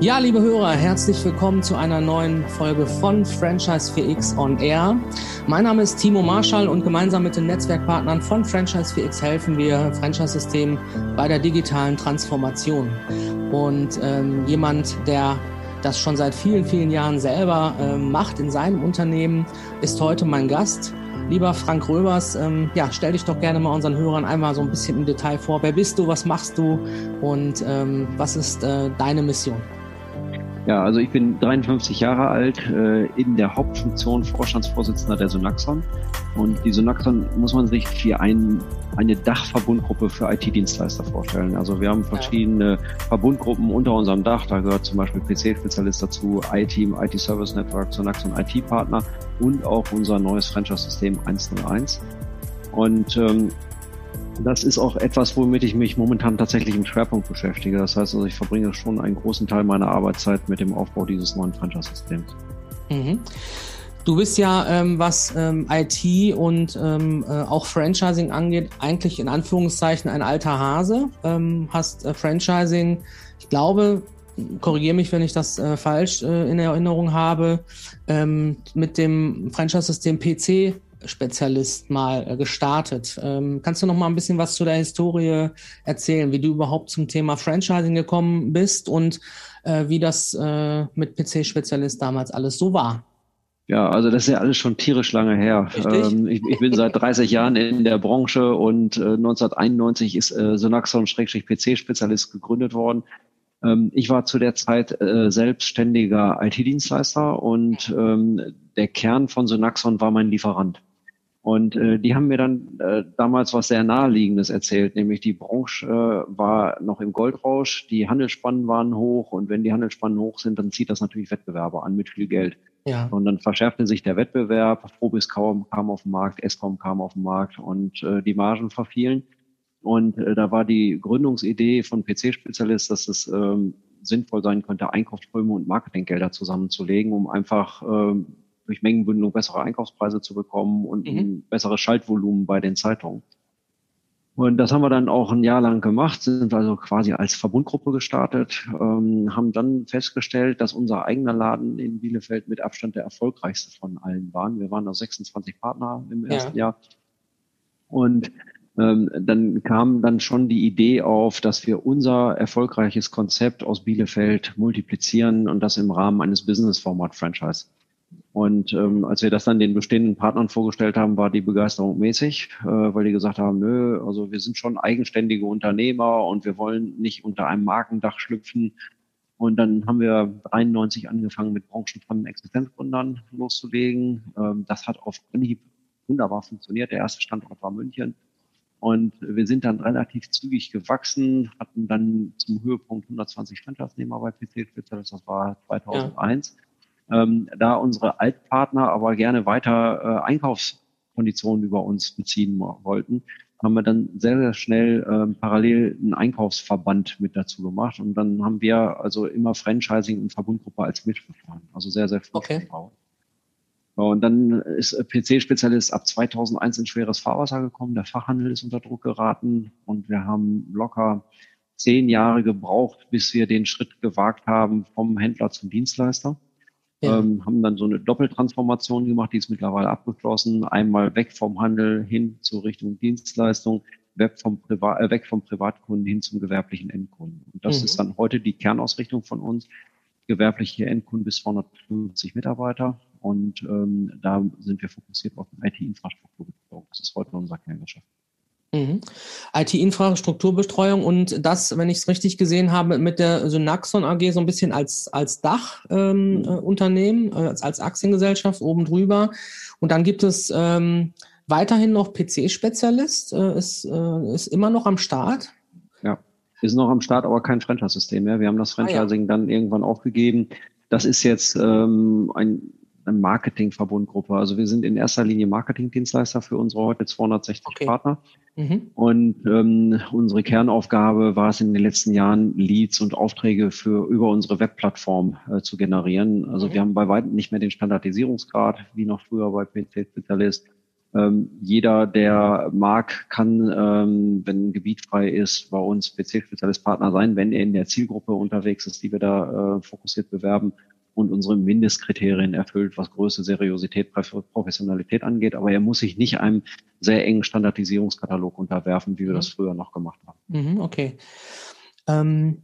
Ja, liebe Hörer, herzlich willkommen zu einer neuen Folge von Franchise 4X on Air. Mein Name ist Timo Marschall und gemeinsam mit den Netzwerkpartnern von Franchise 4X helfen wir Franchise-Systemen bei der digitalen Transformation. Und ähm, jemand, der das schon seit vielen, vielen Jahren selber äh, macht in seinem Unternehmen, ist heute mein Gast. Lieber Frank Röbers, ähm, ja, stell dich doch gerne mal unseren Hörern einmal so ein bisschen im Detail vor. Wer bist du, was machst du und ähm, was ist äh, deine Mission? Ja, also ich bin 53 Jahre alt, äh, in der Hauptfunktion Vorstandsvorsitzender der Synaxon. Und die Synaxon muss man sich wie ein, eine Dachverbundgruppe für IT-Dienstleister vorstellen. Also wir haben verschiedene Verbundgruppen unter unserem Dach. Da gehört zum Beispiel PC-Spezialist dazu, IT-Team, IT-Service Network, Synaxon IT-Partner und auch unser neues Franchise-System 101. Und ähm, das ist auch etwas, womit ich mich momentan tatsächlich im Schwerpunkt beschäftige. Das heißt also, ich verbringe schon einen großen Teil meiner Arbeitszeit mit dem Aufbau dieses neuen Franchise-Systems. Mhm. Du bist ja, ähm, was ähm, IT und ähm, äh, auch Franchising angeht, eigentlich in Anführungszeichen ein alter Hase. Ähm, hast äh, Franchising, ich glaube, korrigiere mich, wenn ich das äh, falsch äh, in Erinnerung habe, ähm, mit dem Franchise-System PC Spezialist mal äh, gestartet. Ähm, kannst du noch mal ein bisschen was zu der Historie erzählen, wie du überhaupt zum Thema Franchising gekommen bist und äh, wie das äh, mit PC-Spezialist damals alles so war? Ja, also das ist ja alles schon tierisch lange her. Ähm, ich, ich, bin seit 30 Jahren in der Branche und äh, 1991 ist äh, Sonaxon-PC-Spezialist gegründet worden. Ähm, ich war zu der Zeit äh, selbstständiger IT-Dienstleister und ähm, der Kern von Sonaxon war mein Lieferant. Und äh, die haben mir dann äh, damals was sehr Naheliegendes erzählt, nämlich die Branche äh, war noch im Goldrausch, die Handelsspannen waren hoch und wenn die Handelsspannen hoch sind, dann zieht das natürlich Wettbewerber an mit viel Geld. Ja. Und dann verschärfte sich der Wettbewerb, Probis kaum kam auf den Markt, Escom kam auf den Markt und äh, die Margen verfielen. Und äh, da war die Gründungsidee von PC-Spezialist, dass es ähm, sinnvoll sein könnte, Einkaufsströme und Marketinggelder zusammenzulegen, um einfach ähm, durch Mengenbündelung bessere Einkaufspreise zu bekommen und mhm. ein besseres Schaltvolumen bei den Zeitungen. Und das haben wir dann auch ein Jahr lang gemacht, sind also quasi als Verbundgruppe gestartet, ähm, haben dann festgestellt, dass unser eigener Laden in Bielefeld mit Abstand der erfolgreichste von allen waren. Wir waren da 26 Partner im ersten ja. Jahr. Und ähm, dann kam dann schon die Idee auf, dass wir unser erfolgreiches Konzept aus Bielefeld multiplizieren und das im Rahmen eines Business Format Franchise und ähm, als wir das dann den bestehenden Partnern vorgestellt haben, war die Begeisterung mäßig, äh, weil die gesagt haben, nö, also wir sind schon eigenständige Unternehmer und wir wollen nicht unter einem Markendach schlüpfen. Und dann haben wir 93 angefangen, mit branchenfremden Existenzgründern loszulegen. Ähm, das hat auf Anhieb wunderbar funktioniert. Der erste Standort war München. Und wir sind dann relativ zügig gewachsen, hatten dann zum Höhepunkt 120 Franchise-Nehmer bei PC das war 2001. Ja ähm, da unsere Altpartner aber gerne weiter äh, Einkaufskonditionen über uns beziehen wollten, haben wir dann sehr, sehr schnell ähm, parallel einen Einkaufsverband mit dazu gemacht. Und dann haben wir also immer Franchising und Verbundgruppe als Mitverfahren. Also sehr, sehr früh okay. gebaut. Und dann ist PC-Spezialist ab 2001 in schweres Fahrwasser gekommen. Der Fachhandel ist unter Druck geraten und wir haben locker zehn Jahre gebraucht, bis wir den Schritt gewagt haben vom Händler zum Dienstleister. Ja. Ähm, haben dann so eine Doppeltransformation gemacht, die ist mittlerweile abgeschlossen. Einmal weg vom Handel hin zur Richtung Dienstleistung, weg vom, Privat, äh, weg vom Privatkunden hin zum gewerblichen Endkunden. Und das mhm. ist dann heute die Kernausrichtung von uns. Gewerbliche Endkunden bis 250 Mitarbeiter. Und ähm, da sind wir fokussiert auf IT-Infrastruktur. Das ist heute unser Kerngeschäft. Mhm. IT-Infrastrukturbetreuung und das, wenn ich es richtig gesehen habe, mit der Synaxon AG so ein bisschen als, als Dachunternehmen, ähm, äh, als, als Aktiengesellschaft oben drüber. Und dann gibt es ähm, weiterhin noch PC-Spezialist, äh, ist, äh, ist immer noch am Start. Ja, ist noch am Start, aber kein Franchise-System mehr. Wir haben das Franchising ah, ja. dann irgendwann aufgegeben. Das ist jetzt ähm, ein Marketingverbundgruppe. Also wir sind in erster Linie Marketingdienstleister für unsere heute 260 okay. Partner. Mhm. Und ähm, unsere Kernaufgabe war es in den letzten Jahren, Leads und Aufträge für über unsere Webplattform äh, zu generieren. Also mhm. wir haben bei weitem nicht mehr den Standardisierungsgrad wie noch früher bei PC Spezialist. Ähm, jeder, der mag, kann, ähm, wenn ein Gebiet frei ist, bei uns PC-Spezialist-Partner sein, wenn er in der Zielgruppe unterwegs ist, die wir da äh, fokussiert bewerben und unsere Mindestkriterien erfüllt, was Größe, Seriosität, Professionalität angeht. Aber er muss sich nicht einem sehr engen Standardisierungskatalog unterwerfen, wie wir mhm. das früher noch gemacht haben. Mhm, okay. Ähm,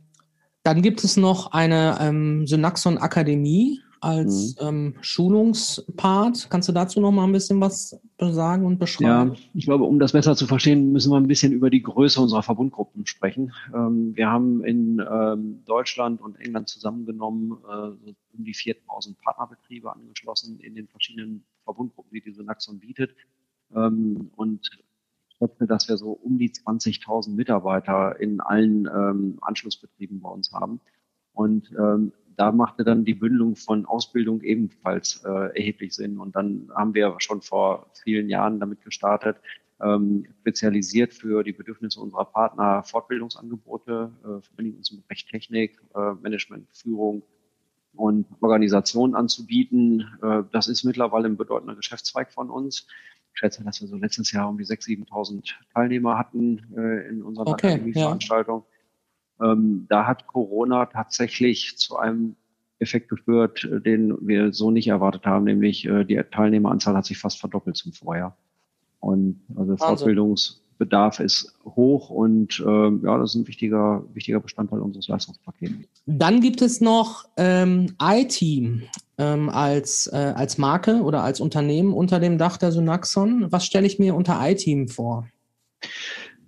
dann gibt es noch eine ähm, Synaxon Akademie als mhm. ähm, Schulungspart. Kannst du dazu noch mal ein bisschen was sagen und beschreiben? Ja, ich glaube, um das besser zu verstehen, müssen wir ein bisschen über die Größe unserer Verbundgruppen sprechen. Ähm, wir haben in ähm, Deutschland und England zusammengenommen äh, um die 4000 Partnerbetriebe angeschlossen in den verschiedenen Verbundgruppen, die diese Naxon bietet. Ähm, und ich schätze, dass wir so um die 20.000 Mitarbeiter in allen ähm, Anschlussbetrieben bei uns haben. Und ähm, da machte dann die Bündelung von Ausbildung ebenfalls äh, erheblich Sinn. Und dann haben wir schon vor vielen Jahren damit gestartet, ähm, spezialisiert für die Bedürfnisse unserer Partner Fortbildungsangebote, äh, vor allem uns im Bereich Technik, äh, Management, Führung und Organisation anzubieten. Äh, das ist mittlerweile ein bedeutender Geschäftszweig von uns. Ich schätze, dass wir so letztes Jahr um die 6.000, 7.000 Teilnehmer hatten äh, in unserer okay, Akademie-Veranstaltung. Ja. Ähm, da hat Corona tatsächlich zu einem Effekt geführt, äh, den wir so nicht erwartet haben, nämlich äh, die Teilnehmeranzahl hat sich fast verdoppelt zum Vorjahr. Und also Fortbildungsbedarf ist hoch und äh, ja, das ist ein wichtiger, wichtiger Bestandteil unseres Leistungspakets. Dann gibt es noch ähm, iTeam ähm, als, äh, als Marke oder als Unternehmen unter dem Dach der Synaxon. Was stelle ich mir unter iTeam vor?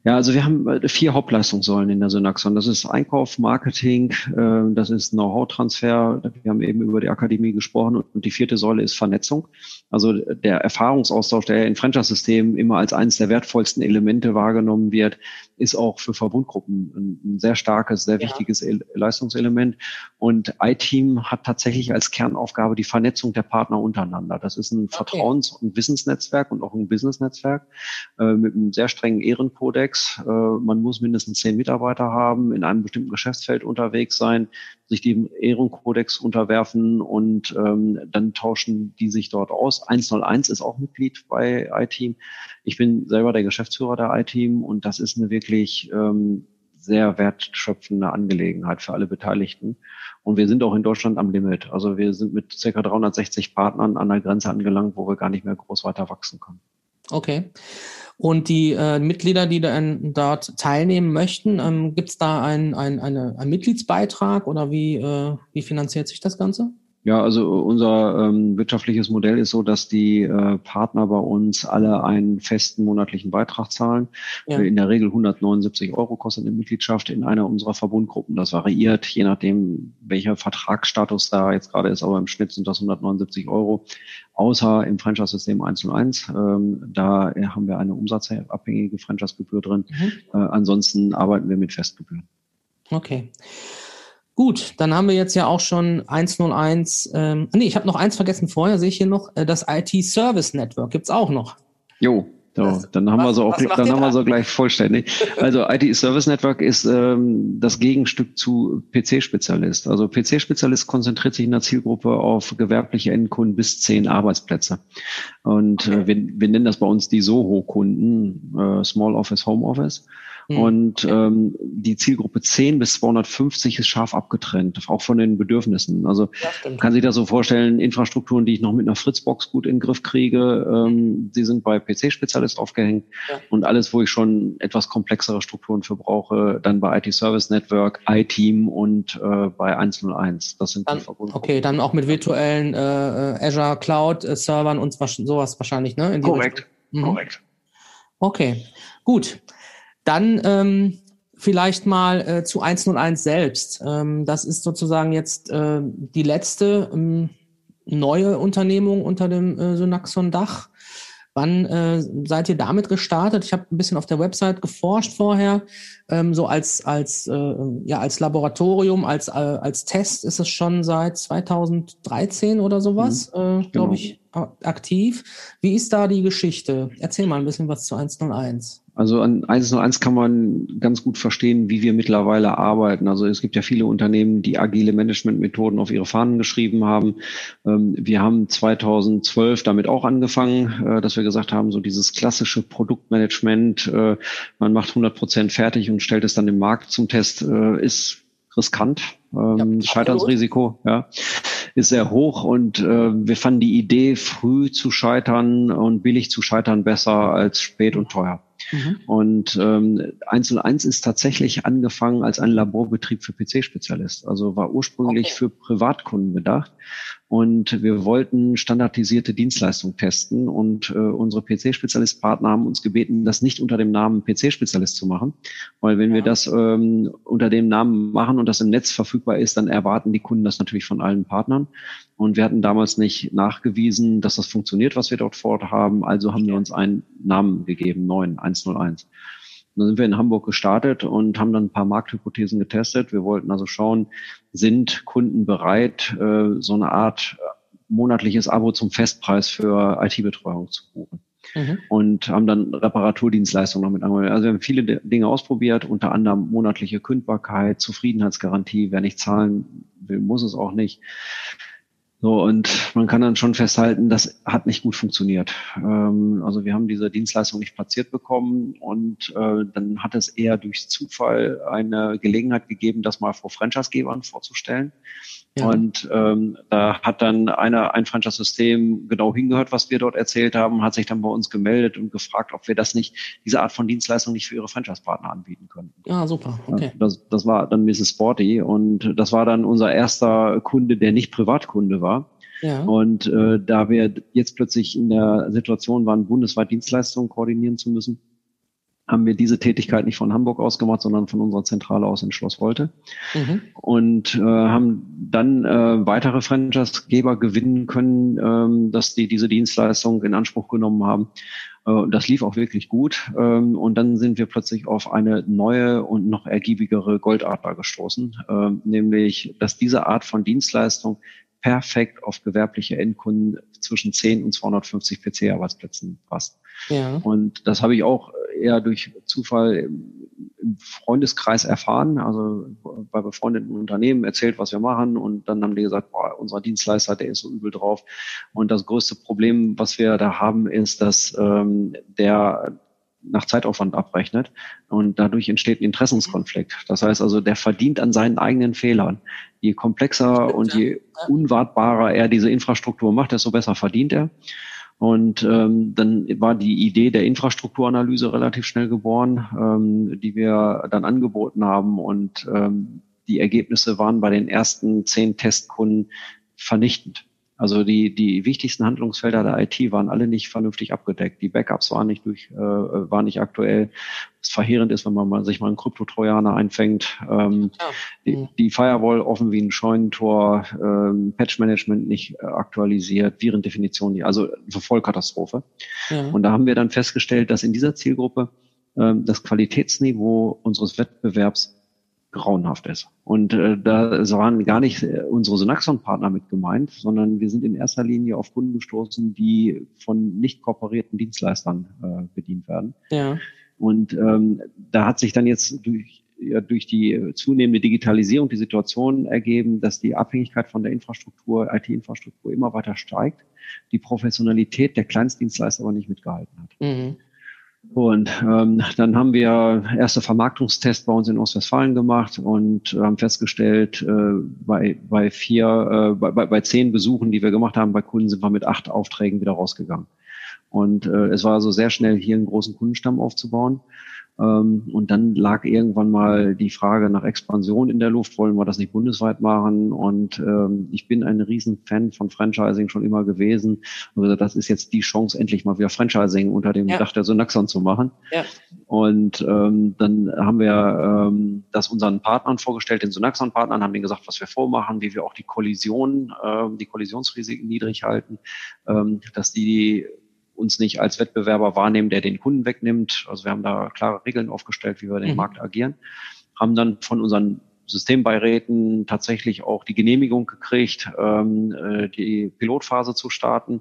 Ja, also wir haben äh, vier Hauptleistungssäulen in der Synaxon. Das ist Einkauf, Marketing, äh, das ist Know-how-Transfer. Wir haben eben über die Akademie gesprochen und die vierte Säule ist Vernetzung. Also der Erfahrungsaustausch, der in Franchise-Systemen immer als eines der wertvollsten Elemente wahrgenommen wird, ist auch für Verbundgruppen ein, sehr starkes, sehr wichtiges ja. Leistungselement. Und iTeam hat tatsächlich als Kernaufgabe die Vernetzung der Partner untereinander. Das ist ein okay. Vertrauens- und Wissensnetzwerk und auch ein Business-Netzwerk äh, mit einem sehr strengen Ehrenkodex. Äh, man muss mindestens zehn Mitarbeiter haben, in einem bestimmten Geschäftsfeld unterwegs sein, sich dem Ehrenkodex unterwerfen und ähm, dann tauschen die sich dort aus. 101 ist auch Mitglied bei iTeam. Ich bin selber der Geschäftsführer der iTeam und das ist eine wirklich ähm, sehr wertschöpfende Angelegenheit für alle Beteiligten. Und wir sind auch in Deutschland am Limit. Also wir sind mit ca. 360 Partnern an der Grenze angelangt, wo wir gar nicht mehr groß weiter wachsen können. Okay. Und die äh, Mitglieder, die dann dort teilnehmen möchten, ähm, gibt es da ein, ein, eine, einen Mitgliedsbeitrag oder wie, äh, wie finanziert sich das Ganze? Ja, also unser ähm, wirtschaftliches Modell ist so, dass die äh, Partner bei uns alle einen festen monatlichen Beitrag zahlen. Ja. In der Regel 179 Euro kostet eine Mitgliedschaft in einer unserer Verbundgruppen. Das variiert, je nachdem, welcher Vertragsstatus da jetzt gerade ist, aber im Schnitt sind das 179 Euro. Außer im Franchise-System 101. Ähm, da haben wir eine umsatzabhängige Franchise-Gebühr drin. Mhm. Äh, ansonsten arbeiten wir mit Festgebühren. Okay. Gut, dann haben wir jetzt ja auch schon 101. Ähm, nee, ich habe noch eins vergessen vorher, sehe ich hier noch. Äh, das IT Service Network gibt's auch noch. Jo, so, das, dann haben was, wir so auch, dann haben wir so gleich vollständig. Also IT Service Network ist ähm, das Gegenstück zu PC-Spezialist. Also PC-Spezialist konzentriert sich in der Zielgruppe auf gewerbliche Endkunden bis zehn Arbeitsplätze. Und okay. äh, wir, wir nennen das bei uns die Soho-Kunden, äh, Small Office, Home Office. Mhm. Und ähm, die Zielgruppe 10 bis 250 ist scharf abgetrennt, auch von den Bedürfnissen. Also kann sich das so vorstellen, Infrastrukturen, die ich noch mit einer Fritzbox gut in den Griff kriege, ähm, die sind bei PC-Spezialist aufgehängt. Ja. Und alles, wo ich schon etwas komplexere Strukturen für brauche, dann bei IT Service Network, iTeam und äh, bei 101. Das sind dann, die verbunden. Okay, dann auch mit virtuellen äh, äh Azure Cloud äh, Servern und sowas wahrscheinlich, ne? Korrekt. Mhm. Korrekt. Okay, gut. Dann ähm, vielleicht mal äh, zu 101 selbst. Ähm, das ist sozusagen jetzt äh, die letzte ähm, neue Unternehmung unter dem äh, Synaxon-Dach. Wann äh, seid ihr damit gestartet? Ich habe ein bisschen auf der Website geforscht vorher. Ähm, so als als äh, ja als Laboratorium, als äh, als Test ist es schon seit 2013 oder sowas, mhm, äh, glaube genau. ich, aktiv. Wie ist da die Geschichte? Erzähl mal ein bisschen was zu 101. Also an 101 kann man ganz gut verstehen, wie wir mittlerweile arbeiten. Also es gibt ja viele Unternehmen, die agile Managementmethoden auf ihre Fahnen geschrieben haben. Ähm, wir haben 2012 damit auch angefangen, äh, dass wir gesagt haben, so dieses klassische Produktmanagement, äh, man macht 100 Prozent fertig und stellt es dann im Markt zum Test, äh, ist riskant. Ähm, ja, Scheiternsrisiko, ja, ist sehr hoch und äh, wir fanden die Idee, früh zu scheitern und billig zu scheitern besser als spät und teuer. Mhm. Und ähm, 101 ist tatsächlich angefangen als ein Laborbetrieb für PC-Spezialist. Also war ursprünglich okay. für Privatkunden gedacht. Und wir wollten standardisierte Dienstleistungen testen. Und äh, unsere PC-Spezialist-Partner haben uns gebeten, das nicht unter dem Namen PC-Spezialist zu machen. Weil wenn ja. wir das ähm, unter dem Namen machen und das im Netz verfügbar ist, dann erwarten die Kunden das natürlich von allen Partnern. Und wir hatten damals nicht nachgewiesen, dass das funktioniert, was wir dort vorhaben. Also haben wir uns einen Namen gegeben, 9, 101. Und dann sind wir in Hamburg gestartet und haben dann ein paar Markthypothesen getestet. Wir wollten also schauen, sind Kunden bereit, äh, so eine Art äh, monatliches Abo zum Festpreis für IT-Betreuung zu buchen. Mhm. Und haben dann Reparaturdienstleistungen noch mit angemeldet. Also wir haben viele Dinge ausprobiert, unter anderem monatliche Kündbarkeit, Zufriedenheitsgarantie. Wer nicht zahlen will, muss es auch nicht. So, und man kann dann schon festhalten, das hat nicht gut funktioniert. Ähm, also wir haben diese Dienstleistung nicht platziert bekommen und äh, dann hat es eher durch Zufall eine Gelegenheit gegeben, das mal vor Franchise-Gebern vorzustellen. Ja. Und ähm, da hat dann einer, ein Franchise-System genau hingehört, was wir dort erzählt haben, hat sich dann bei uns gemeldet und gefragt, ob wir das nicht, diese Art von Dienstleistung nicht für ihre Franchise-Partner anbieten können. Ja, super. Okay. Das, das war dann Mrs. Sporty und das war dann unser erster Kunde, der nicht Privatkunde war. Ja. Und äh, da wir jetzt plötzlich in der Situation waren, bundesweit Dienstleistungen koordinieren zu müssen, haben wir diese Tätigkeit nicht von Hamburg aus gemacht, sondern von unserer Zentrale aus in Schloss Wolte. Mhm. Und äh, haben dann äh, weitere Franchise-Geber gewinnen können, ähm, dass die diese Dienstleistung in Anspruch genommen haben. Äh, das lief auch wirklich gut. Ähm, und dann sind wir plötzlich auf eine neue und noch ergiebigere Goldadler gestoßen, äh, nämlich, dass diese Art von Dienstleistung perfekt auf gewerbliche Endkunden zwischen 10 und 250 PC-Arbeitsplätzen passt. Ja. Und das habe ich auch eher durch Zufall im Freundeskreis erfahren, also bei befreundeten Unternehmen erzählt, was wir machen und dann haben die gesagt, boah, unser Dienstleister, der ist so übel drauf. Und das größte Problem, was wir da haben, ist, dass ähm, der nach Zeitaufwand abrechnet und dadurch entsteht ein Interessenskonflikt. Das heißt also, der verdient an seinen eigenen Fehlern. Je komplexer und je unwartbarer er diese Infrastruktur macht, desto besser verdient er. Und ähm, dann war die Idee der Infrastrukturanalyse relativ schnell geboren, ähm, die wir dann angeboten haben. Und ähm, die Ergebnisse waren bei den ersten zehn Testkunden vernichtend. Also die, die wichtigsten Handlungsfelder der IT waren alle nicht vernünftig abgedeckt. Die Backups waren nicht durch, äh, waren nicht aktuell. Was verheerend ist, wenn man mal, sich mal einen Kryptotrojaner einfängt. Ähm, ja. die, mhm. die, Firewall offen wie ein Scheunentor, ähm, Patch-Management nicht äh, aktualisiert, Virendefinition nicht. Also eine Vollkatastrophe. Ja. Und da haben wir dann festgestellt, dass in dieser Zielgruppe ähm, das Qualitätsniveau unseres Wettbewerbs grauenhaft ist. Und äh, da waren gar nicht äh, unsere Synaxon-Partner mit gemeint, sondern wir sind in erster Linie auf Kunden gestoßen, die von nicht kooperierten Dienstleistern äh, bedient werden. Ja. Und ähm, da hat sich dann jetzt durch, ja, durch die zunehmende Digitalisierung die Situation ergeben, dass die Abhängigkeit von der Infrastruktur, IT-Infrastruktur immer weiter steigt, die Professionalität der Kleinstdienstleister aber nicht mitgehalten hat. Mhm. Und ähm, dann haben wir erste Vermarktungstests bei uns in Ostwestfalen gemacht und haben festgestellt, äh, bei, bei vier, äh, bei, bei zehn Besuchen, die wir gemacht haben bei Kunden, sind wir mit acht Aufträgen wieder rausgegangen. Und äh, es war also sehr schnell, hier einen großen Kundenstamm aufzubauen. Ähm, und dann lag irgendwann mal die Frage nach Expansion in der Luft, wollen wir das nicht bundesweit machen? Und ähm, ich bin ein Riesenfan von Franchising schon immer gewesen. Also das ist jetzt die Chance, endlich mal wieder Franchising unter dem ja. Dach der Synaxon zu machen. Ja. Und ähm, dann haben wir ähm, das unseren Partnern vorgestellt, den Synaxon-Partnern, haben denen gesagt, was wir vormachen, wie wir auch die Kollision, äh, die Kollisionsrisiken niedrig halten, ähm, dass die uns nicht als Wettbewerber wahrnehmen, der den Kunden wegnimmt. Also wir haben da klare Regeln aufgestellt, wie wir den mhm. Markt agieren. Haben dann von unseren Systembeiräten tatsächlich auch die Genehmigung gekriegt, ähm, äh, die Pilotphase zu starten.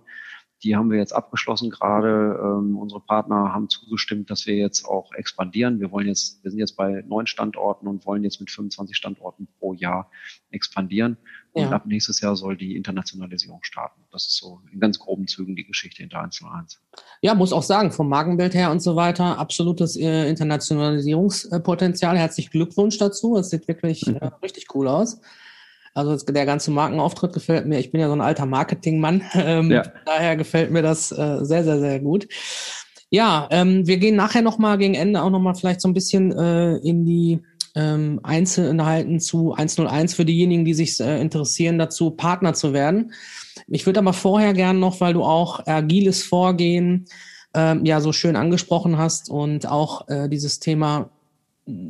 Die haben wir jetzt abgeschlossen gerade. Ähm, unsere Partner haben zugestimmt, dass wir jetzt auch expandieren. Wir wollen jetzt, wir sind jetzt bei neun Standorten und wollen jetzt mit 25 Standorten pro Jahr expandieren. Und ja. ab nächstes Jahr soll die Internationalisierung starten. Das ist so in ganz groben Zügen die Geschichte hinter 101. Ja, muss auch sagen, vom Markenbild her und so weiter, absolutes äh, Internationalisierungspotenzial. Herzlichen Glückwunsch dazu. Es sieht wirklich äh, richtig cool aus. Also der ganze Markenauftritt gefällt mir. Ich bin ja so ein alter Marketingmann. Ähm, ja. Daher gefällt mir das äh, sehr, sehr, sehr gut. Ja, ähm, wir gehen nachher nochmal gegen Ende auch nochmal vielleicht so ein bisschen äh, in die ähm, Einzelinhalten zu 101 für diejenigen, die sich äh, interessieren, dazu Partner zu werden. Ich würde aber vorher gern noch, weil du auch agiles Vorgehen ähm, ja so schön angesprochen hast und auch äh, dieses Thema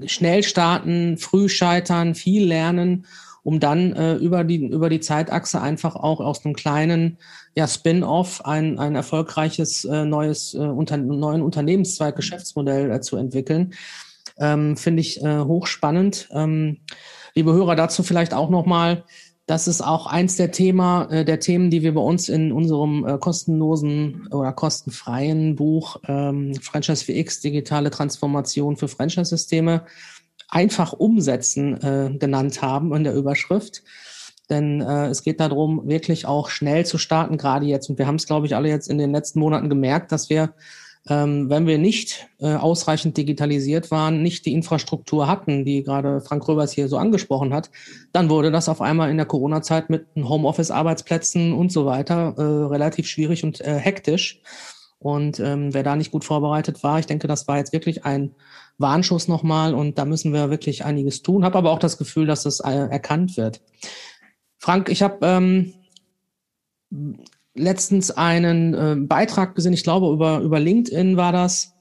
schnell starten, früh scheitern, viel lernen, um dann äh, über die über die Zeitachse einfach auch aus einem kleinen ja, Spin-off ein, ein erfolgreiches äh, neues äh, unter, neuen Unternehmenszweig Geschäftsmodell äh, zu entwickeln. Ähm, Finde ich äh, hochspannend. Ähm, liebe Hörer, dazu vielleicht auch nochmal, das ist auch eins der Thema, äh, der Themen, die wir bei uns in unserem äh, kostenlosen oder kostenfreien Buch ähm, Franchise VX, digitale Transformation für Franchise-Systeme einfach umsetzen äh, genannt haben in der Überschrift. Denn äh, es geht darum, wirklich auch schnell zu starten, gerade jetzt. Und wir haben es, glaube ich, alle jetzt in den letzten Monaten gemerkt, dass wir ähm, wenn wir nicht äh, ausreichend digitalisiert waren, nicht die Infrastruktur hatten, die gerade Frank Röbers hier so angesprochen hat, dann wurde das auf einmal in der Corona-Zeit mit Homeoffice-Arbeitsplätzen und so weiter äh, relativ schwierig und äh, hektisch. Und ähm, wer da nicht gut vorbereitet war, ich denke, das war jetzt wirklich ein Warnschuss nochmal und da müssen wir wirklich einiges tun. Habe aber auch das Gefühl, dass das äh, erkannt wird. Frank, ich habe ähm, letztens einen äh, Beitrag gesehen, ich glaube über, über LinkedIn war das,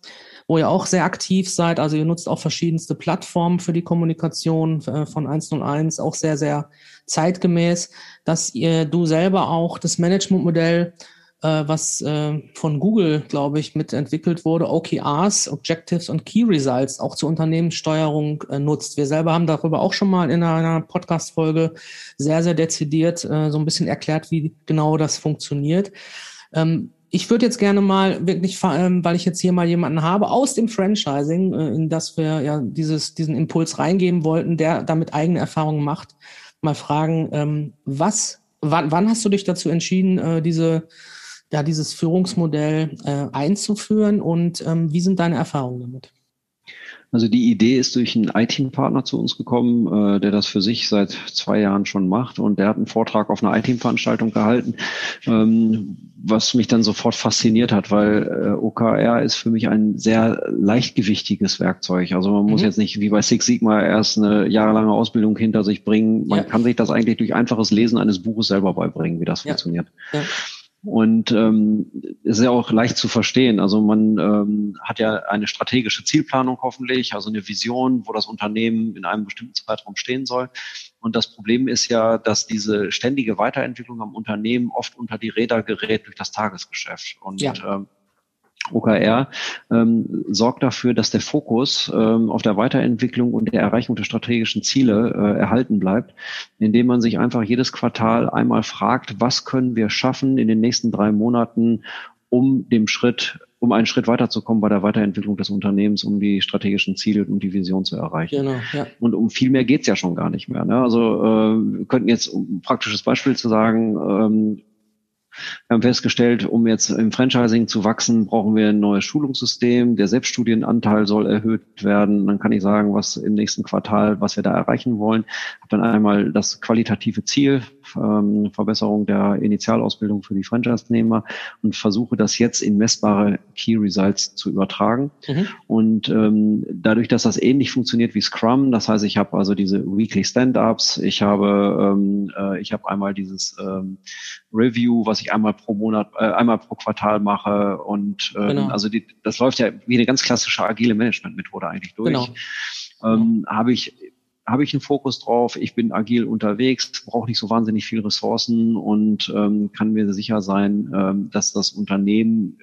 wo ihr auch sehr aktiv seid. Also ihr nutzt auch verschiedenste Plattformen für die Kommunikation äh, von 101, auch sehr, sehr zeitgemäß, dass ihr du selber auch das Managementmodell was äh, von Google, glaube ich, mitentwickelt wurde, OKRs, Objectives und Key Results, auch zur Unternehmenssteuerung äh, nutzt. Wir selber haben darüber auch schon mal in einer Podcast-Folge sehr, sehr dezidiert äh, so ein bisschen erklärt, wie genau das funktioniert. Ähm, ich würde jetzt gerne mal wirklich, ähm, weil ich jetzt hier mal jemanden habe aus dem Franchising, äh, in das wir ja dieses, diesen Impuls reingeben wollten, der damit eigene Erfahrungen macht, mal fragen, ähm, was, wann, wann hast du dich dazu entschieden, äh, diese ja, dieses Führungsmodell äh, einzuführen und ähm, wie sind deine Erfahrungen damit? Also die Idee ist durch einen IT-Partner zu uns gekommen, äh, der das für sich seit zwei Jahren schon macht und der hat einen Vortrag auf einer IT-Veranstaltung gehalten, ähm, was mich dann sofort fasziniert hat, weil äh, OKR ist für mich ein sehr leichtgewichtiges Werkzeug. Also man mhm. muss jetzt nicht wie bei Six Sigma erst eine jahrelange Ausbildung hinter sich bringen. Man ja. kann sich das eigentlich durch einfaches Lesen eines Buches selber beibringen, wie das ja. funktioniert. Ja. Und ähm, ist ja auch leicht zu verstehen. Also man ähm, hat ja eine strategische Zielplanung hoffentlich, also eine Vision, wo das Unternehmen in einem bestimmten Zeitraum stehen soll. Und das Problem ist ja, dass diese ständige Weiterentwicklung am Unternehmen oft unter die Räder gerät durch das Tagesgeschäft. Und ja. ähm, OKR ähm, sorgt dafür, dass der Fokus ähm, auf der Weiterentwicklung und der Erreichung der strategischen Ziele äh, erhalten bleibt, indem man sich einfach jedes Quartal einmal fragt, was können wir schaffen in den nächsten drei Monaten, um dem Schritt, um einen Schritt weiterzukommen bei der Weiterentwicklung des Unternehmens, um die strategischen Ziele und die Vision zu erreichen. Genau, ja. Und um viel mehr geht's ja schon gar nicht mehr. Ne? Also äh, wir könnten jetzt, um ein praktisches Beispiel zu sagen, ähm, wir haben festgestellt, um jetzt im Franchising zu wachsen, brauchen wir ein neues Schulungssystem. Der Selbststudienanteil soll erhöht werden. Dann kann ich sagen, was im nächsten Quartal, was wir da erreichen wollen. Habe dann einmal das qualitative Ziel, ähm, Verbesserung der Initialausbildung für die Franchise-Nehmer und versuche das jetzt in messbare Key Results zu übertragen. Mhm. Und ähm, dadurch, dass das ähnlich funktioniert wie Scrum, das heißt, ich habe also diese Weekly Stand-ups, ich habe ähm, äh, ich habe einmal dieses ähm, Review, was ich einmal pro Monat, äh, einmal pro Quartal mache und ähm, genau. also die, das läuft ja wie eine ganz klassische agile Management-Methode eigentlich durch. Genau. Ähm, habe ich habe ich einen Fokus drauf, ich bin agil unterwegs, brauche nicht so wahnsinnig viel Ressourcen und ähm, kann mir sicher sein, ähm, dass das Unternehmen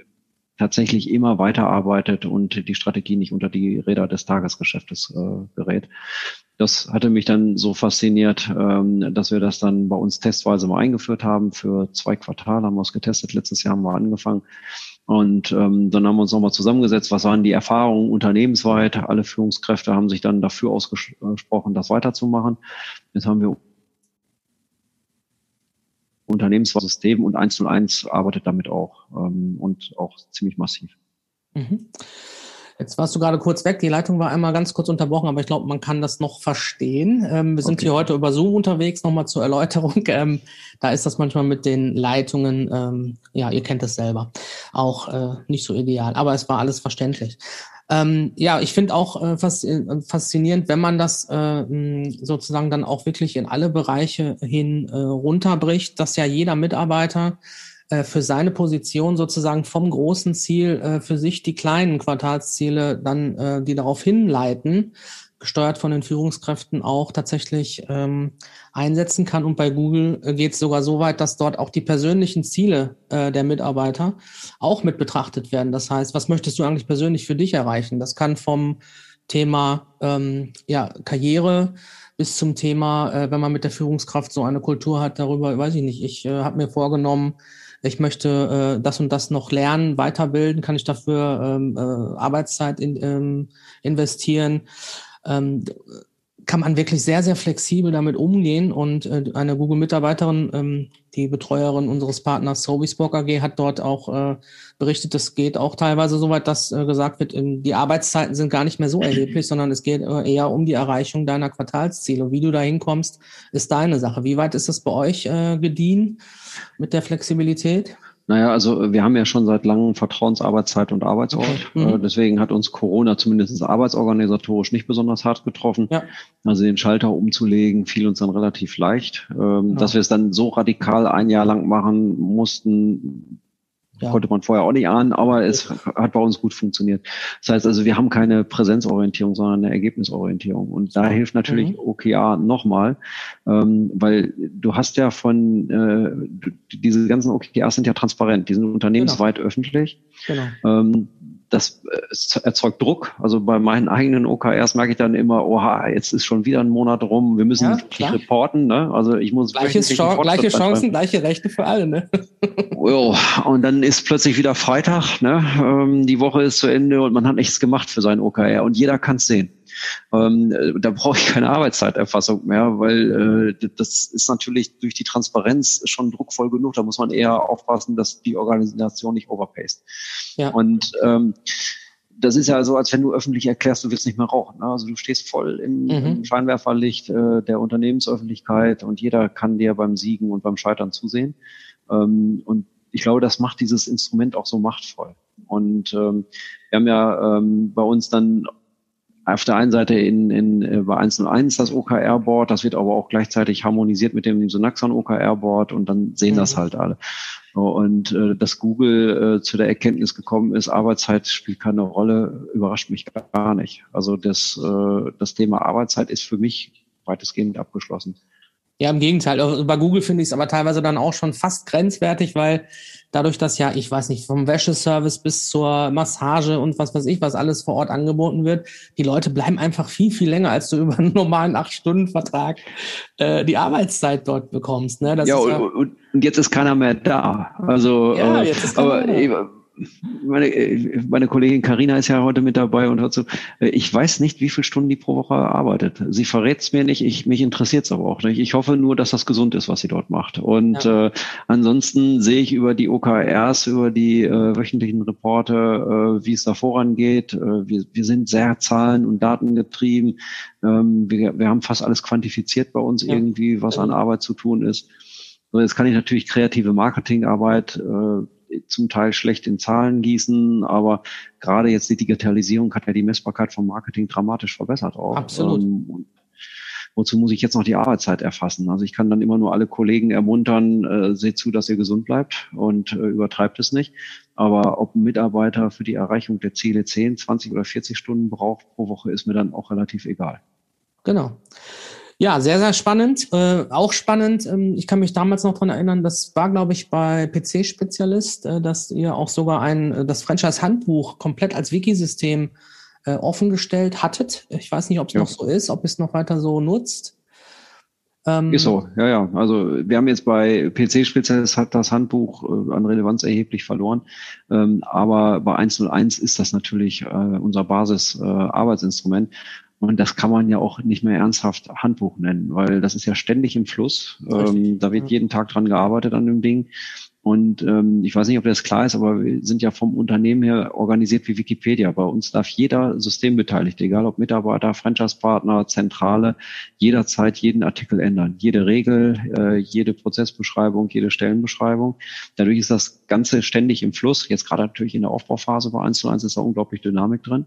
tatsächlich immer weiterarbeitet und die Strategie nicht unter die Räder des Tagesgeschäftes äh, gerät. Das hatte mich dann so fasziniert, ähm, dass wir das dann bei uns testweise mal eingeführt haben. Für zwei Quartale haben wir es getestet. Letztes Jahr haben wir angefangen. Und ähm, dann haben wir uns nochmal zusammengesetzt, was waren die Erfahrungen unternehmensweit. Alle Führungskräfte haben sich dann dafür ausgesprochen, das weiterzumachen. Jetzt haben wir Unternehmenssystem und 101 arbeitet damit auch ähm, und auch ziemlich massiv. Mhm. Jetzt warst du gerade kurz weg. Die Leitung war einmal ganz kurz unterbrochen, aber ich glaube, man kann das noch verstehen. Ähm, wir sind okay. hier heute über Zoom unterwegs. Nochmal zur Erläuterung. Ähm, da ist das manchmal mit den Leitungen, ähm, ja, ihr kennt es selber, auch äh, nicht so ideal. Aber es war alles verständlich. Ähm, ja, ich finde auch äh, äh faszinierend, wenn man das äh, sozusagen dann auch wirklich in alle Bereiche hin äh, runterbricht, dass ja jeder Mitarbeiter äh, für seine Position sozusagen vom großen Ziel äh, für sich die kleinen Quartalsziele dann, äh, die darauf hinleiten, gesteuert von den Führungskräften auch tatsächlich ähm, einsetzen kann. Und bei Google äh, geht es sogar so weit, dass dort auch die persönlichen Ziele äh, der Mitarbeiter auch mit betrachtet werden. Das heißt, was möchtest du eigentlich persönlich für dich erreichen? Das kann vom Thema ähm, ja, Karriere bis zum Thema, äh, wenn man mit der Führungskraft so eine Kultur hat, darüber, weiß ich nicht, ich äh, habe mir vorgenommen, ich möchte äh, das und das noch lernen, weiterbilden, kann ich dafür ähm, äh, Arbeitszeit in, ähm, investieren. Ähm, kann man wirklich sehr, sehr flexibel damit umgehen. Und äh, eine Google-Mitarbeiterin, ähm, die Betreuerin unseres Partners Sobisborg AG, hat dort auch äh, berichtet, es geht auch teilweise so weit, dass äh, gesagt wird, in, die Arbeitszeiten sind gar nicht mehr so erheblich, sondern es geht äh, eher um die Erreichung deiner Quartalsziele. Wie du da hinkommst, ist deine Sache. Wie weit ist das bei euch äh, gediehen mit der Flexibilität? Naja, also wir haben ja schon seit langem Vertrauensarbeitszeit und Arbeitsort. Mhm. Äh, deswegen hat uns Corona zumindest arbeitsorganisatorisch nicht besonders hart getroffen. Ja. Also den Schalter umzulegen fiel uns dann relativ leicht. Ähm. Dass wir es dann so radikal ein Jahr lang machen mussten, ja. Konnte man vorher auch nicht ahnen, aber es hat bei uns gut funktioniert. Das heißt also, wir haben keine Präsenzorientierung, sondern eine Ergebnisorientierung. Und da hilft natürlich mhm. OKR nochmal, ähm, weil du hast ja von, äh, diese ganzen OKRs sind ja transparent, die sind unternehmensweit genau. öffentlich. Genau. Ähm, das äh, erzeugt Druck. Also bei meinen eigenen OKRs merke ich dann immer, oha, jetzt ist schon wieder ein Monat rum, wir müssen ja, reporten. Ne? Also ich muss Gleiches Chance, gleiche Chancen, gleiche Rechte für alle. Ne? jo, und dann ist plötzlich wieder Freitag, ne? Ähm, die Woche ist zu Ende und man hat nichts gemacht für sein OKR und jeder kann es sehen. Ähm, da brauche ich keine Arbeitszeiterfassung mehr, weil äh, das ist natürlich durch die Transparenz schon druckvoll genug. Da muss man eher aufpassen, dass die Organisation nicht overpaced. Ja. Und ähm, das ist ja so, als wenn du öffentlich erklärst, du willst nicht mehr rauchen. Ne? Also du stehst voll im, mhm. im Scheinwerferlicht äh, der Unternehmensöffentlichkeit und jeder kann dir beim Siegen und beim Scheitern zusehen. Ähm, und ich glaube, das macht dieses Instrument auch so machtvoll. Und ähm, wir haben ja ähm, bei uns dann auf der einen Seite in, in äh, bei 101 das OKR-Board, das wird aber auch gleichzeitig harmonisiert mit dem Synaxon OKR-Board und dann sehen mhm. das halt alle. Und äh, dass Google äh, zu der Erkenntnis gekommen ist, Arbeitszeit spielt keine Rolle, überrascht mich gar nicht. Also das, äh, das Thema Arbeitszeit ist für mich weitestgehend abgeschlossen. Ja, im Gegenteil. Bei Google finde ich es aber teilweise dann auch schon fast grenzwertig, weil dadurch, dass ja, ich weiß nicht, vom Wäscheservice bis zur Massage und was weiß ich, was alles vor Ort angeboten wird, die Leute bleiben einfach viel, viel länger, als du über einen normalen Acht-Stunden-Vertrag äh, die Arbeitszeit dort bekommst. Ne? Das ja, ja und, und, jetzt ist keiner mehr da. Also, ja, äh, jetzt ist keiner aber, mehr meine, meine Kollegin Karina ist ja heute mit dabei und hat so, ich weiß nicht, wie viele Stunden die pro Woche arbeitet. Sie verrät es mir nicht, ich, mich interessiert es aber auch nicht. Ich hoffe nur, dass das gesund ist, was sie dort macht. Und ja. äh, ansonsten sehe ich über die OKRs, über die äh, wöchentlichen Reporte, äh, wie es da vorangeht. Äh, wir, wir sind sehr zahlen- und datengetrieben. Ähm, wir, wir haben fast alles quantifiziert bei uns ja. irgendwie, was an Arbeit zu tun ist. So, jetzt kann ich natürlich kreative Marketingarbeit äh, zum Teil schlecht in Zahlen gießen, aber gerade jetzt die Digitalisierung hat ja die Messbarkeit vom Marketing dramatisch verbessert auch. Absolut. Ähm, wozu muss ich jetzt noch die Arbeitszeit erfassen? Also ich kann dann immer nur alle Kollegen ermuntern, äh, seht zu, dass ihr gesund bleibt und äh, übertreibt es nicht. Aber ob ein Mitarbeiter für die Erreichung der Ziele 10, 20 oder 40 Stunden braucht pro Woche, ist mir dann auch relativ egal. Genau. Ja, sehr, sehr spannend. Äh, auch spannend, ähm, ich kann mich damals noch dran erinnern, das war, glaube ich, bei PC-Spezialist, äh, dass ihr auch sogar ein, äh, das Franchise-Handbuch komplett als Wikisystem äh, offengestellt hattet. Ich weiß nicht, ob es ja. noch so ist, ob es noch weiter so nutzt. Ähm, ist so, ja, ja. Also wir haben jetzt bei PC-Spezialist hat das Handbuch äh, an Relevanz erheblich verloren. Ähm, aber bei 101 ist das natürlich äh, unser Basis-Arbeitsinstrument. Äh, und das kann man ja auch nicht mehr ernsthaft Handbuch nennen, weil das ist ja ständig im Fluss. Ähm, da wird jeden Tag dran gearbeitet an dem Ding. Und ähm, ich weiß nicht, ob das klar ist, aber wir sind ja vom Unternehmen her organisiert wie Wikipedia. Bei uns darf jeder Systembeteiligte, egal ob Mitarbeiter, Franchise-Partner, Zentrale, jederzeit jeden Artikel ändern. Jede Regel, äh, jede Prozessbeschreibung, jede Stellenbeschreibung. Dadurch ist das Ganze ständig im Fluss. Jetzt gerade natürlich in der Aufbauphase bei 1 zu 1 ist da unglaublich Dynamik drin.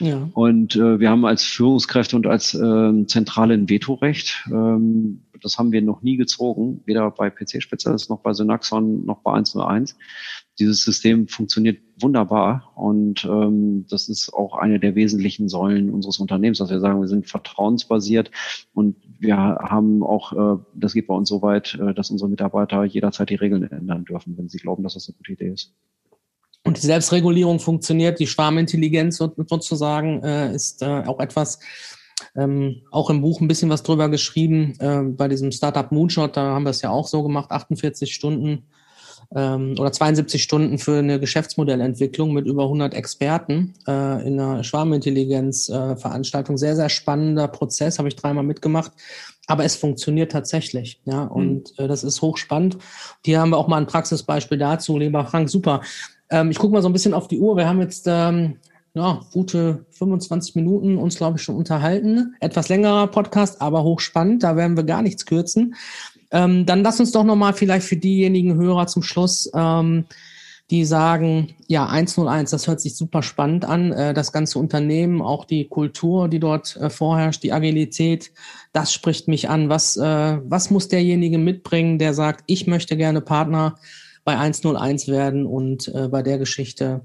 Ja. Und äh, wir haben als Führungskräfte und als äh, Zentrale ein Vetorecht. Ähm, das haben wir noch nie gezogen, weder bei PC-Spezialist noch bei Synaxon noch bei 101. Dieses System funktioniert wunderbar und ähm, das ist auch eine der wesentlichen Säulen unseres Unternehmens, dass wir sagen, wir sind vertrauensbasiert und wir haben auch, äh, das geht bei uns so weit, äh, dass unsere Mitarbeiter jederzeit die Regeln ändern dürfen, wenn sie glauben, dass das eine gute Idee ist. Und die Selbstregulierung funktioniert, die Schwarmintelligenz sozusagen äh, ist äh, auch etwas, ähm, auch im Buch ein bisschen was drüber geschrieben. Äh, bei diesem Startup Moonshot, da haben wir es ja auch so gemacht, 48 Stunden ähm, oder 72 Stunden für eine Geschäftsmodellentwicklung mit über 100 Experten äh, in einer Schwarmintelligenz-Veranstaltung. Äh, sehr, sehr spannender Prozess, habe ich dreimal mitgemacht. Aber es funktioniert tatsächlich, ja, und mhm. äh, das ist hochspannend. Hier haben wir auch mal ein Praxisbeispiel dazu, lieber Frank. Super. Ähm, ich gucke mal so ein bisschen auf die Uhr. Wir haben jetzt ähm, ja, gute 25 Minuten uns, glaube ich, schon unterhalten. Etwas längerer Podcast, aber hochspannend. Da werden wir gar nichts kürzen. Ähm, dann lass uns doch nochmal vielleicht für diejenigen Hörer zum Schluss, ähm, die sagen, ja, 101, das hört sich super spannend an. Äh, das ganze Unternehmen, auch die Kultur, die dort äh, vorherrscht, die Agilität, das spricht mich an. Was, äh, was muss derjenige mitbringen, der sagt, ich möchte gerne Partner bei 101 werden und äh, bei der Geschichte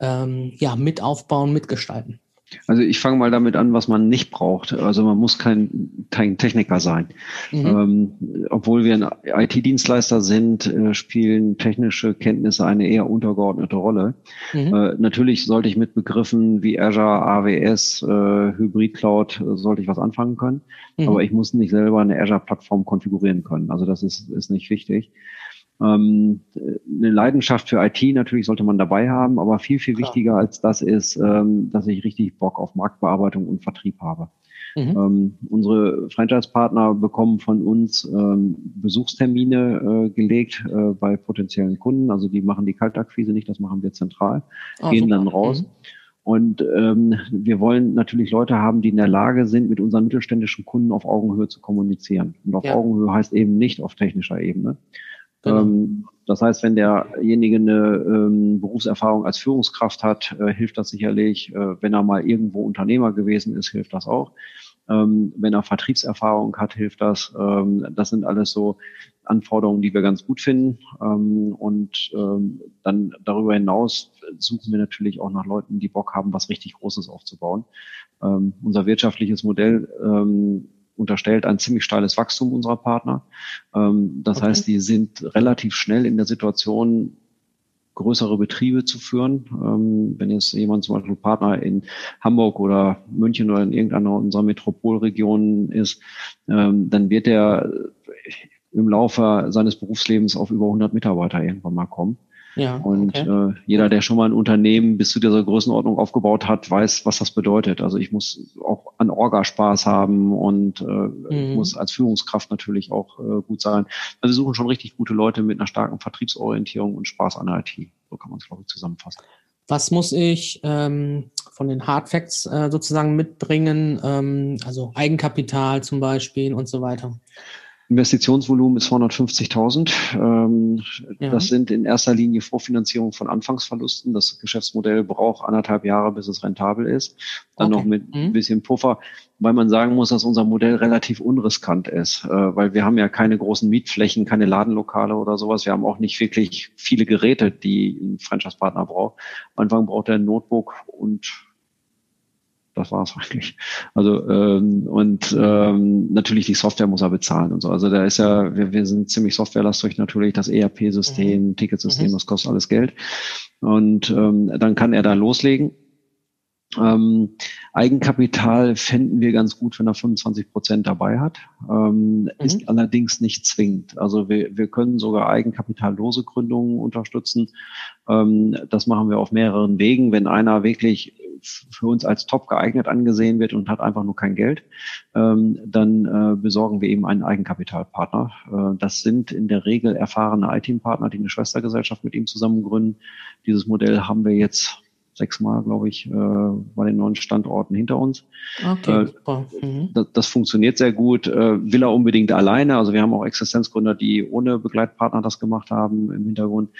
ähm, ja, mit aufbauen, mitgestalten? Also ich fange mal damit an, was man nicht braucht. Also man muss kein, kein Techniker sein. Mhm. Ähm, obwohl wir ein IT-Dienstleister sind, äh, spielen technische Kenntnisse eine eher untergeordnete Rolle. Mhm. Äh, natürlich sollte ich mit Begriffen wie Azure, AWS, äh, Hybrid Cloud, äh, sollte ich was anfangen können. Mhm. Aber ich muss nicht selber eine Azure-Plattform konfigurieren können. Also das ist, ist nicht wichtig. Ähm, eine Leidenschaft für IT natürlich sollte man dabei haben, aber viel, viel Klar. wichtiger als das ist, ähm, dass ich richtig Bock auf Marktbearbeitung und Vertrieb habe. Mhm. Ähm, unsere Franchise-Partner bekommen von uns ähm, Besuchstermine äh, gelegt äh, bei potenziellen Kunden. Also die machen die Kaltakquise nicht, das machen wir zentral, oh, gehen super. dann raus. Mhm. Und ähm, wir wollen natürlich Leute haben, die in der Lage sind, mit unseren mittelständischen Kunden auf Augenhöhe zu kommunizieren. Und auf ja. Augenhöhe heißt eben nicht auf technischer Ebene. Genau. Ähm, das heißt, wenn derjenige eine ähm, Berufserfahrung als Führungskraft hat, äh, hilft das sicherlich. Äh, wenn er mal irgendwo Unternehmer gewesen ist, hilft das auch. Ähm, wenn er Vertriebserfahrung hat, hilft das. Ähm, das sind alles so Anforderungen, die wir ganz gut finden. Ähm, und ähm, dann darüber hinaus suchen wir natürlich auch nach Leuten, die Bock haben, was richtig Großes aufzubauen. Ähm, unser wirtschaftliches Modell ähm, unterstellt ein ziemlich steiles Wachstum unserer Partner. Ähm, das okay. heißt, die sind relativ schnell in der Situation, größere Betriebe zu führen. Ähm, wenn jetzt jemand zum Beispiel Partner in Hamburg oder München oder in irgendeiner unserer Metropolregionen ist, ähm, dann wird er im Laufe seines Berufslebens auf über 100 Mitarbeiter irgendwann mal kommen. Ja, und okay. äh, jeder, der schon mal ein Unternehmen bis zu dieser Größenordnung aufgebaut hat, weiß, was das bedeutet. Also ich muss auch an Orga Spaß haben und äh, mhm. muss als Führungskraft natürlich auch äh, gut sein. Also wir suchen schon richtig gute Leute mit einer starken Vertriebsorientierung und Spaß an der IT. So kann man es, glaube ich, zusammenfassen. Was muss ich ähm, von den Hard Facts äh, sozusagen mitbringen? Ähm, also Eigenkapital zum Beispiel und so weiter. Investitionsvolumen ist 250.000. Ähm, ja. Das sind in erster Linie Vorfinanzierung von Anfangsverlusten. Das Geschäftsmodell braucht anderthalb Jahre, bis es rentabel ist. Dann okay. noch mit mhm. ein bisschen Puffer, weil man sagen muss, dass unser Modell relativ unriskant ist, äh, weil wir haben ja keine großen Mietflächen, keine Ladenlokale oder sowas. Wir haben auch nicht wirklich viele Geräte, die ein Franchise-Partner braucht. Am Anfang braucht er ein Notebook und Das war es eigentlich. Also ähm, und ähm, natürlich die Software muss er bezahlen und so. Also da ist ja, wir, wir sind ziemlich softwarelastig natürlich, das ERP-System, mhm. Ticketsystem, mhm. das kostet alles Geld. Und ähm, dann kann er da loslegen ähm, Eigenkapital fänden wir ganz gut, wenn er 25 Prozent dabei hat, ähm, mhm. ist allerdings nicht zwingend. Also wir, wir können sogar eigenkapitallose Gründungen unterstützen. Ähm, das machen wir auf mehreren Wegen. Wenn einer wirklich für uns als top geeignet angesehen wird und hat einfach nur kein Geld, ähm, dann äh, besorgen wir eben einen Eigenkapitalpartner. Äh, das sind in der Regel erfahrene IT-Partner, die eine Schwestergesellschaft mit ihm zusammen gründen. Dieses Modell haben wir jetzt sechsmal, glaube ich, äh, bei den neuen Standorten hinter uns. Okay, äh, super. Mhm. Das, das, funktioniert sehr gut. Äh, will er unbedingt alleine. Also wir haben auch Existenzgründer, die ohne Begleitpartner das gemacht haben im Hintergrund.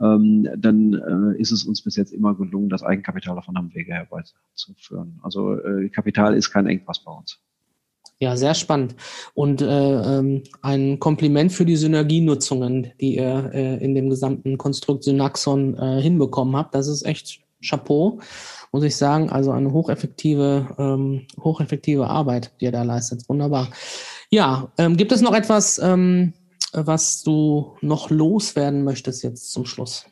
Ähm, dann äh, ist es uns bis jetzt immer gelungen, das Eigenkapital auf einem Wege herbeizuführen. Also äh, Kapital ist kein Engpass bei uns. Ja, sehr spannend. Und äh, ähm, ein Kompliment für die Synergienutzungen, die ihr äh, in dem gesamten Konstrukt Synaxon äh, hinbekommen habt. Das ist echt Chapeau, muss ich sagen. Also eine hocheffektive, ähm, hocheffektive Arbeit, die ihr da leistet. Wunderbar. Ja, ähm, gibt es noch etwas, ähm, was du noch loswerden möchtest jetzt zum Schluss?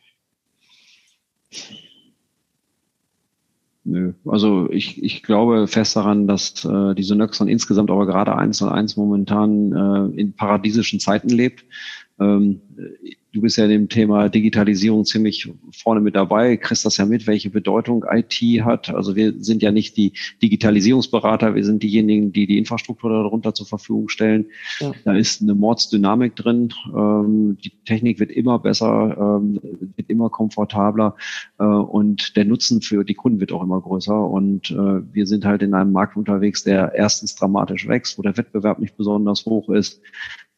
Nö. Also ich, ich glaube fest daran, dass äh, die Synoxon insgesamt, aber gerade eins und eins momentan äh, in paradiesischen Zeiten lebt. Ähm, du bist ja in dem Thema Digitalisierung ziemlich vorne mit dabei, kriegst das ja mit, welche Bedeutung IT hat. Also wir sind ja nicht die Digitalisierungsberater, wir sind diejenigen, die die Infrastruktur darunter zur Verfügung stellen. Ja. Da ist eine Mordsdynamik drin. Ähm, die Technik wird immer besser, ähm, wird immer komfortabler äh, und der Nutzen für die Kunden wird auch immer größer. Und äh, wir sind halt in einem Markt unterwegs, der erstens dramatisch wächst, wo der Wettbewerb nicht besonders hoch ist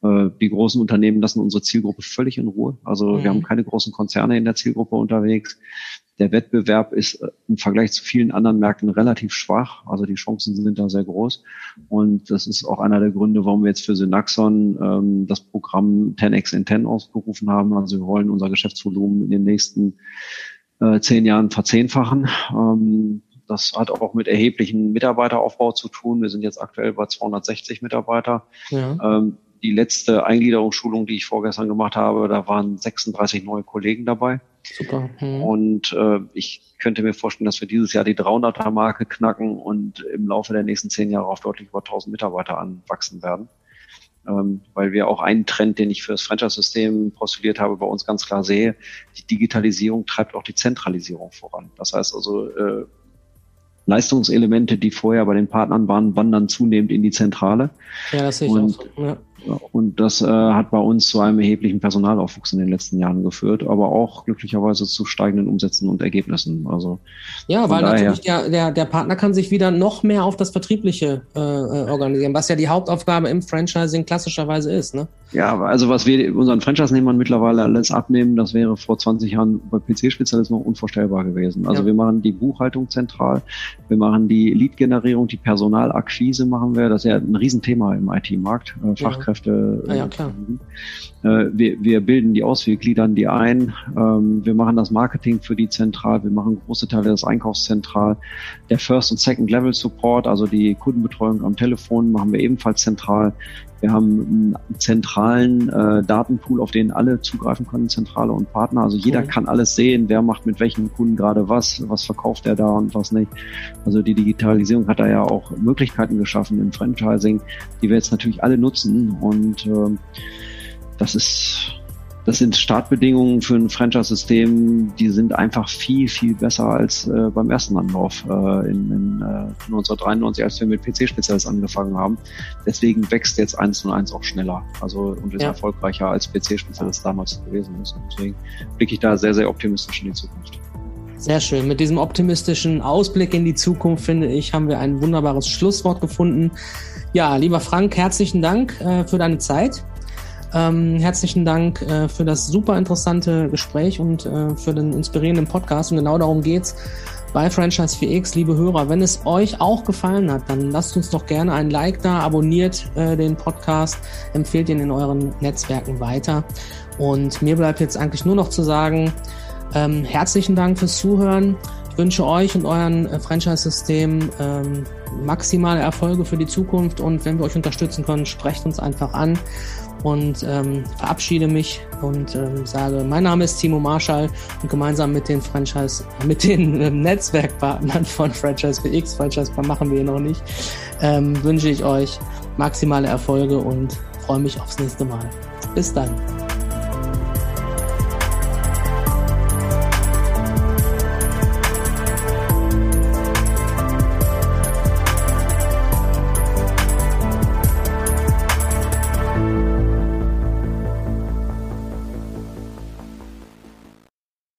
die großen Unternehmen lassen unsere Zielgruppe völlig in Ruhe. Also mhm. wir haben keine großen Konzerne in der Zielgruppe unterwegs. Der Wettbewerb ist äh, im Vergleich zu vielen anderen Märkten relativ schwach. Also die Chancen sind da sehr groß. Und das ist auch einer der Gründe, warum wir jetzt für Synaxon ähm, das Programm 10x in 10 ausgerufen haben. Also wir wollen unser Geschäftsvolumen in den nächsten äh, zehn Jahren verzehnfachen. Ähm, das hat auch mit erheblichen Mitarbeiteraufbau zu tun. Wir sind jetzt aktuell bei 260 Mitarbeiter. Ja. Ähm, die letzte Eingliederungsschulung, die ich vorgestern gemacht habe, da waren 36 neue Kollegen dabei. Super. Hm. Und äh, ich könnte mir vorstellen, dass wir dieses Jahr die 300er-Marke knacken und im Laufe der nächsten zehn Jahre auf deutlich über 1000 Mitarbeiter anwachsen werden. Ähm, weil wir auch einen Trend, den ich für das Franchise-System postuliert habe, bei uns ganz klar sehe, die Digitalisierung treibt auch die Zentralisierung voran. Das heißt also, äh, Leistungselemente, die vorher bei den Partnern waren, wandern zunehmend in die Zentrale. Ja, das sehe ich und, auch so. Ja. Und das äh, hat bei uns zu einem erheblichen Personalaufwuchs in den letzten Jahren geführt, aber auch glücklicherweise zu steigenden Umsätzen und Ergebnissen. Also ja, weil daher, natürlich der, der, der Partner kann sich wieder noch mehr auf das Vertriebliche äh, äh, organisieren, was ja die Hauptaufgabe im Franchising klassischerweise ist. Ne? Ja, also was wir unseren Franchise-Nehmern mittlerweile alles abnehmen, das wäre vor 20 Jahren bei PC-Spezialisten noch unvorstellbar gewesen. Also ja. wir machen die Buchhaltung zentral, wir machen die Lead-Generierung, die Personalakquise machen wir. Das ist ja ein Riesenthema im IT-Markt. Äh, Fachkräfte. Ja, ja klar. Äh, äh, wir, wir bilden die aus, wir gliedern die ein. Ähm, wir machen das Marketing für die zentral. Wir machen große Teile des Einkaufs zentral. Der First- und Second-Level-Support, also die Kundenbetreuung am Telefon, machen wir ebenfalls zentral. Wir haben einen zentralen äh, Datenpool, auf den alle zugreifen können, Zentrale und Partner. Also jeder mhm. kann alles sehen, wer macht mit welchen Kunden gerade was, was verkauft er da und was nicht. Also die Digitalisierung hat da ja auch Möglichkeiten geschaffen im Franchising, die wir jetzt natürlich alle nutzen. Und äh, das ist das sind Startbedingungen für ein Franchise-System, die sind einfach viel, viel besser als äh, beim ersten Anlauf äh, in, in äh, 1993, als wir mit PC-Spezialist angefangen haben. Deswegen wächst jetzt eins und eins auch schneller. Also und ist ja. erfolgreicher als PC-Spezialist damals gewesen ist. Und deswegen blicke ich da sehr, sehr optimistisch in die Zukunft. Sehr schön. Mit diesem optimistischen Ausblick in die Zukunft, finde ich, haben wir ein wunderbares Schlusswort gefunden. Ja, lieber Frank, herzlichen Dank äh, für deine Zeit. Ähm, herzlichen Dank äh, für das super interessante Gespräch und äh, für den inspirierenden Podcast. Und genau darum geht's bei Franchise 4X, liebe Hörer. Wenn es euch auch gefallen hat, dann lasst uns doch gerne ein Like da, abonniert äh, den Podcast, empfehlt ihn in euren Netzwerken weiter. Und mir bleibt jetzt eigentlich nur noch zu sagen, ähm, herzlichen Dank fürs Zuhören wünsche euch und euren äh, Franchise-System ähm, maximale Erfolge für die Zukunft und wenn wir euch unterstützen können, sprecht uns einfach an und ähm, verabschiede mich und ähm, sage, mein Name ist Timo Marschall und gemeinsam mit den Franchise, mit den ähm, Netzwerkpartnern von Franchise BX, Franchise machen wir noch nicht, ähm, wünsche ich euch maximale Erfolge und freue mich aufs nächste Mal. Bis dann.